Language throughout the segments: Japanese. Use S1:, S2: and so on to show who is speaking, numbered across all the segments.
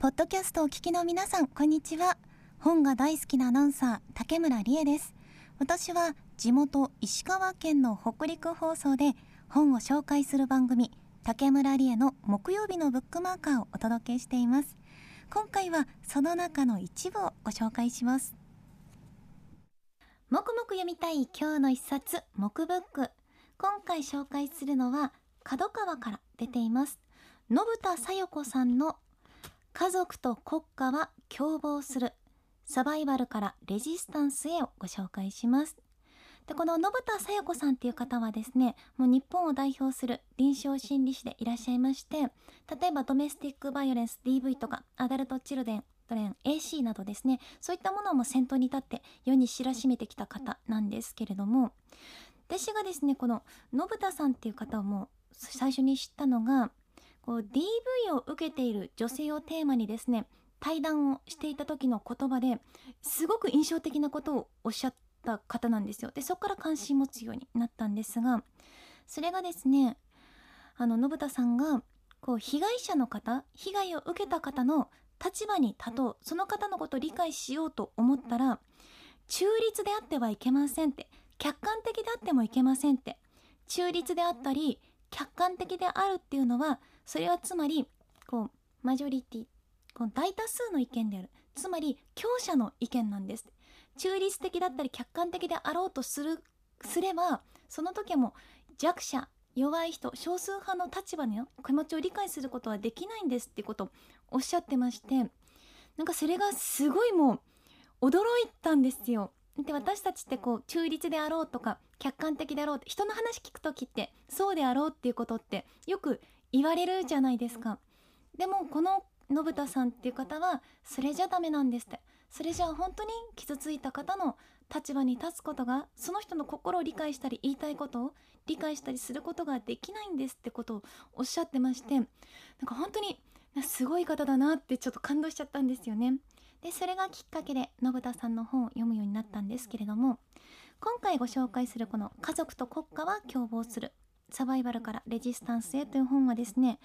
S1: ポッドキャストをお聞きの皆さんこんにちは。本が大好きなアナウンサー竹村理恵です。私は地元石川県の北陸放送で本を紹介する番組竹村理恵の木曜日のブックマーカーをお届けしています。今回はその中の一部をご紹介します。もくもく読みたい今日の一冊木ブック。今回紹介するのは角川から出ています。信田さよ子さんの家族と国家は共謀する。サバイバルからレジスタンスへをご紹介します。でこの信田さよ子さんっていう方はですねもう日本を代表する臨床心理士でいらっしゃいまして例えばドメスティックバイオレンス DV とかアダルトチルデンドレン AC などですねそういったものも先頭に立って世に知らしめてきた方なんですけれども私がですねこの信田さんっていう方をもう最初に知ったのが DV を受けている女性をテーマにですね対談をしていた時の言葉ですごく印象的なことをおっしゃった方なんですよ。でそこから関心持つようになったんですがそれがですねあの信田さんがこう被害者の方被害を受けた方の立場に立とうその方のことを理解しようと思ったら中立であってはいけませんって客観的であってもいけませんって中立であったり客観的であるっていうのはそれはつまりこうマジョリティこの大多数の意見である。つまり強者の意見なんです。中立的だったり客観的であろうとするすればその時はもう弱者弱い人少数派の立場の気持ちを理解することはできないんですってことをおっしゃってましてなんかそれがすごいもう驚いたんですよ。で私たちってこう中立であろうとか客観的であろうって人の話聞く時ってそうであろうっていうことってよく言われるじゃないですか。でもこの信田さんっていう方はそれじゃダメなんですって。それじゃあ本当に傷ついた方の立場に立つことがその人の心を理解したり言いたいことを理解したりすることができないんですってことをおっしゃってましてなんか本当にすごい方だなってちょっと感動しちゃったんですよね。でそれがきっかけで信田さんの本を読むようになったんですけれども今回ご紹介するこの「家族と国家は共謀する」サバイバルからレジスタンスへという本はですね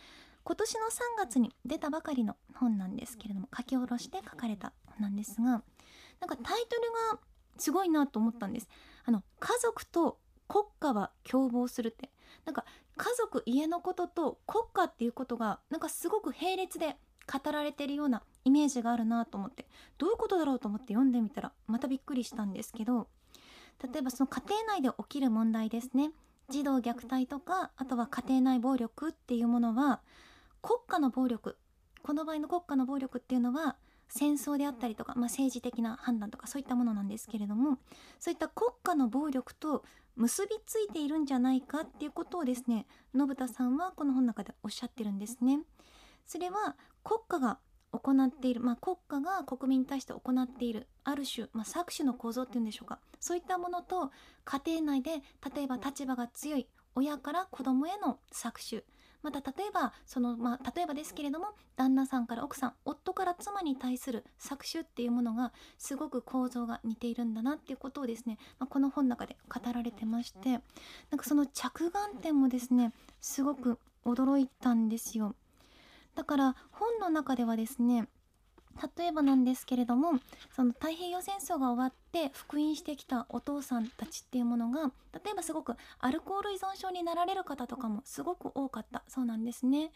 S1: 今年の3月に出たばかりの本なんですけれども書き下ろして書かれた本なんですがなんかタイトルがすごいなと思ったんです。あの家族と国家は共謀するって。なんか家族家のことと国家っていうことがなんかすごく並列で語られてるようなイメージがあるなと思って。どういうことだろうと思って読んでみたらまたびっくりしたんですけど例えばその家庭内で起きる問題ですね。児童虐待とかあとは家庭内暴力っていうものは国家の暴力この場合の国家の暴力っていうのは戦争であったりとか、まあ、政治的な判断とかそういったものなんですけれどもそういった国家の暴力と結びついているんじゃないかっていうことをですね信田さんはこの本の中でおっしゃってるんですね。それは国家が行っている、まあ、国家が国民に対して行っている。ある種、まあ、搾取の構造っていうんでしょうか。そういったものと家庭内で例えば立場が強い親から子供への搾取。また例えばその、まあ、例えばですけれども旦那さんから奥さん夫から妻に対する搾取っていうものがすごく構造が似ているんだなっていうことをですね、まあ、この本の中で語られてましてなんかその着眼点もですねすごく驚いたんですよ。だから本の中ではですね例えばなんですけれどもその太平洋戦争が終わって復員してきたお父さんたちっていうものが例えばすごくアルコール依存症になられる方とかもすごく多かったそうなんですね。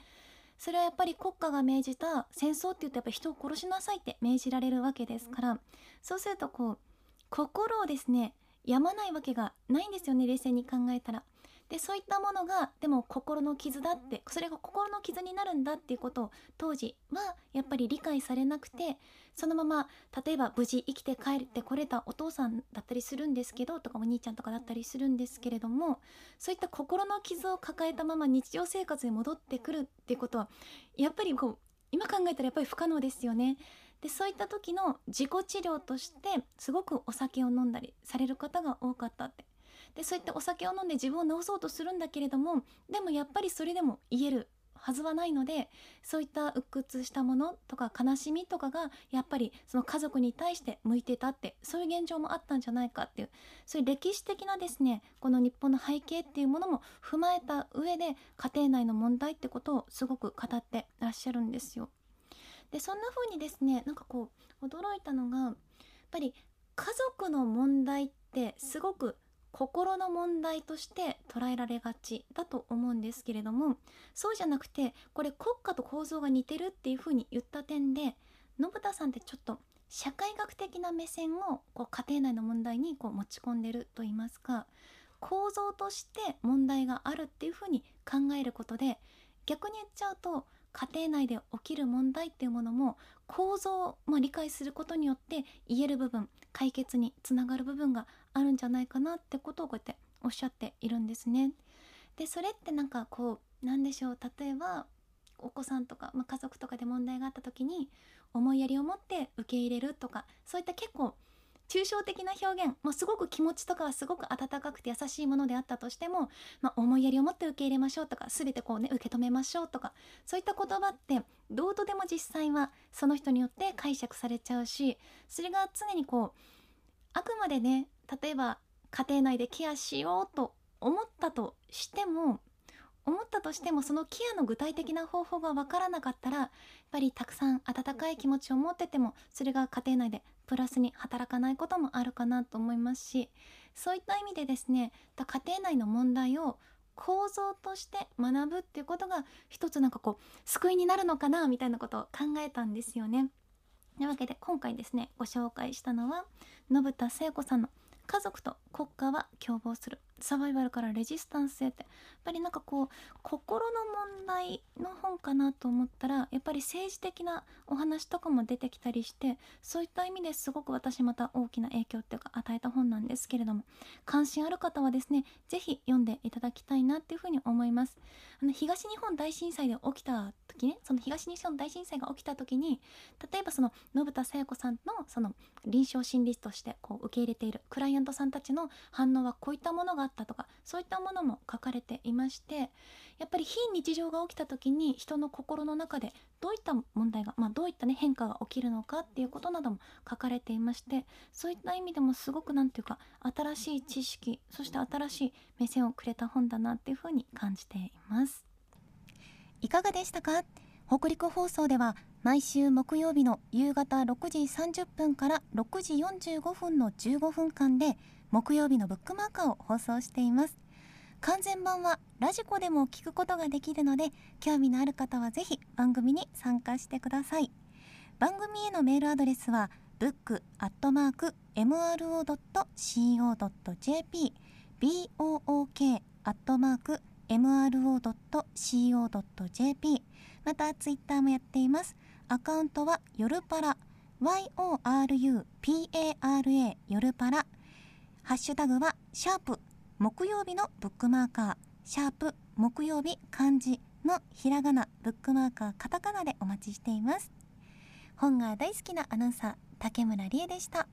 S1: それはやっぱり国家が命じた戦争って言うとやっぱ人を殺しなさいって命じられるわけですからそうするとこう心をですね病まないわけがないんですよね冷静に考えたら。でそういったものがでも心の傷だってそれが心の傷になるんだっていうことを当時はやっぱり理解されなくてそのまま例えば無事生きて帰ってこれたお父さんだったりするんですけどとかお兄ちゃんとかだったりするんですけれどもそういった心の傷を抱えたまま日常生活に戻ってくるっていうことはやっぱりこう今考えたらやっぱり不可能ですよね。でそういった時の自己治療としてすごくお酒を飲んだりされる方が多かったってでそういってお酒を飲んで自分を治そうとするんだけれどもでもやっぱりそれでも言えるはずはないのでそういった鬱屈したものとか悲しみとかがやっぱりその家族に対して向いてたってそういう現状もあったんじゃないかっていうそういう歴史的なですねこの日本の背景っていうものも踏まえた上で家庭内の問題ってことをすごく語ってらっしゃるんですよ。
S2: でそんな風にですねなんかこう驚いたのがやっぱり家族の問題ってすごく心の問題として捉えられがちだと思うんですけれどもそうじゃなくてこれ国家と構造が似てるっていうふうに言った点で信田さんってちょっと社会学的な目線をこう家庭内の問題にこう持ち込んでると言いますか構造として問題があるっていうふうに考えることで逆に言っちゃうと家庭内で起きる問題っていうものも構造を、理解することによって言える部分解決につながる部分があるんじゃないかなってことをこうやっておっしゃっているんですね。でそれってなんかこうなんでしょう例えばお子さんとか、まあ、家族とかで問題があった時に思いやりを持って受け入れるとかそういった結構抽象的な表現もうすごく気持ちとかはすごく温かくて優しいものであったとしても、まあ、思いやりを持って受け入れましょうとか全てこうね受け止めましょうとかそういった言葉ってどうとでも実際はその人によって解釈されちゃうしそれが常にこうあくまでね例えば家庭内でケアしようと思ったとしても思ったとしてもそのケアの具体的な方法が分からなかったらやっぱりたくさん温かい気持ちを持っててもそれが家庭内でプラスに働かないこともあるかなと思いますしそういった意味でですね家庭内の問題を構造として学ぶっていうことが一つなんかこう救いになるのかなみたいなことを考えたんですよね。というわけで今回ですねご紹介したのは信田聖子さんの「家族と国家は共謀する。サバイバルからレジスタンスへって。やっぱりなんかこう心の問題の本かなと思ったらやっぱり政治的なお話とかも出てきたりしてそういった意味ですごく私また大きな影響っていうか与えた本なんですけれども関心ある方はですね是非読んでいただきたいなっていうふうに思います。あの東日本大震災で起きた時ねその東日本大震災が起きた時に例えばその信田さや子さんのその臨床心理士としてこう受け入れているクライアントさんたちの反応はこういったものがったとかそういったものも書かれていましてやっぱり非日常が起きた時に人の心の中でどういった問題が、まあ、どういった、ね、変化が起きるのかっていうことなども書かれていましてそういった意味でもすごく何て言うか新しい知識そして新しい目線をくれた本だなっていうふうに感じています。いかがでしたか？北陸放送では毎週木曜日の夕方6時30分から6時45分の15分間で木曜日のブックマーカーを放送しています。完全版はラジコでも聞くことができるので興味のある方はぜひ番組に参加してください。番組へのメールアドレスは book.mro.co.jp book.mro.co.jp またツイッターもやっています。アカウントは夜パラ。YORUPARA 夜パラ。ハッシュタグはシャープ。木曜日のブックマーカー。シャープ。木曜日漢字のひらがな。ブックマーカーカタカナでお待ちしています。本が大好きなアナウンサー竹村理恵でした。